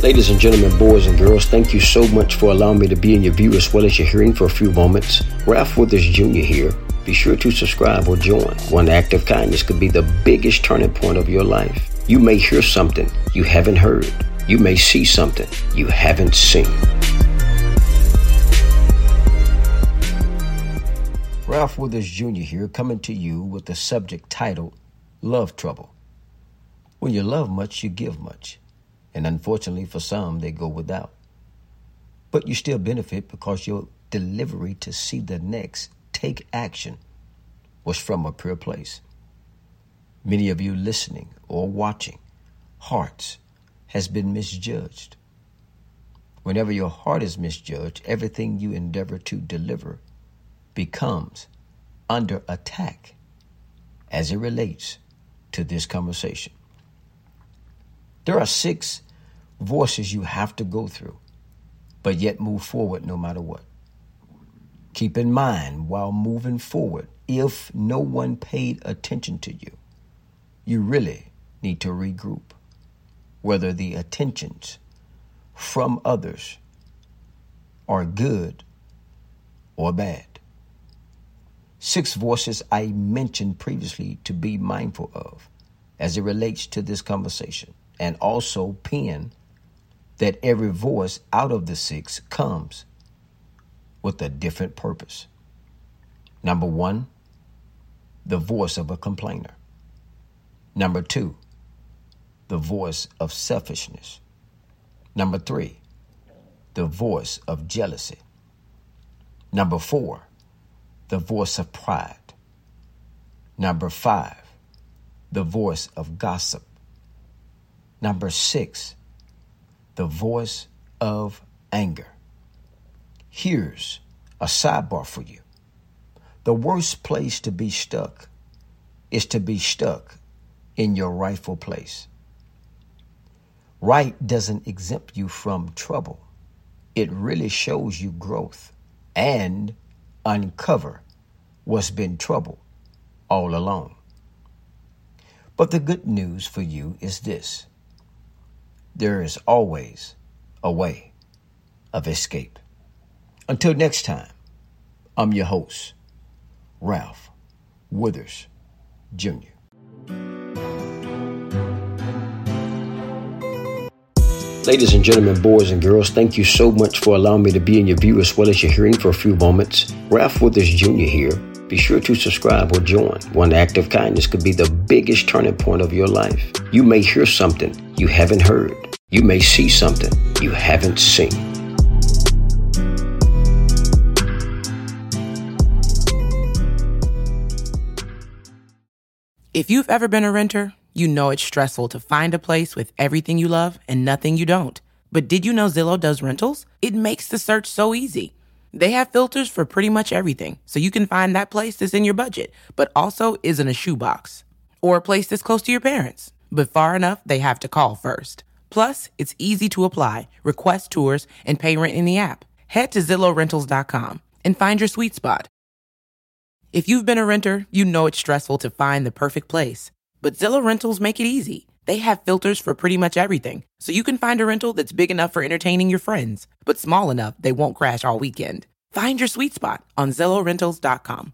Ladies and gentlemen, boys and girls, thank you so much for allowing me to be in your view as well as your hearing for a few moments. Ralph Withers Jr. here. Be sure to subscribe or join. One act of kindness could be the biggest turning point of your life. You may hear something you haven't heard. You may see something you haven't seen. Ralph Withers Jr. here, coming to you with the subject titled Love Trouble. When you love much, you give much and unfortunately for some, they go without. But you still benefit because your delivery to see the next take action was from a pure place. Many of you listening or watching, hearts has been misjudged. Whenever your heart is misjudged, everything you endeavor to deliver becomes under attack as it relates to this conversation. There are six voices you have to go through, but yet move forward no matter what. Keep in mind while moving forward, if no one paid attention to you, you really need to regroup. Whether the attentions from others are good or bad. Six voices I mentioned previously to be mindful of as it relates to this conversation, and also pen that every voice out of the six comes with a different purpose. Number one, the voice of a complainer. Number two, the voice of selfishness. Number three, the voice of jealousy. Number four, the voice of pride. Number five, the voice of gossip. Number six, the voice of anger. Here's a sidebar for you. The worst place to be stuck is to be stuck in your rightful place. Right doesn't exempt you from trouble. It really shows you growth and uncover what's been trouble all along. But the good news for you is this there is always a way of escape. Until next time, I'm your host, Ralph Withers Jr. Ladies and gentlemen, boys and girls, thank you so much for allowing me to be in your view as well as your hearing for a few moments. Ralph Withers Jr. here. Be sure to subscribe or join. One act of kindness could be the biggest turning point of your life. You may hear something you haven't heard. You may see something you haven't seen. If you've ever been a renter, you know it's stressful to find a place with everything you love and nothing you don't. But did you know Zillow does rentals? It makes the search so easy. They have filters for pretty much everything, so you can find that place that's in your budget, but also isn't a shoebox. Or a place that's close to your parents, but far enough they have to call first. Plus, it's easy to apply, request tours, and pay rent in the app. Head to ZillowRentals.com and find your sweet spot. If you've been a renter, you know it's stressful to find the perfect place. But Zillow Rentals make it easy. They have filters for pretty much everything, so you can find a rental that's big enough for entertaining your friends, but small enough they won't crash all weekend. Find your sweet spot on ZillowRentals.com.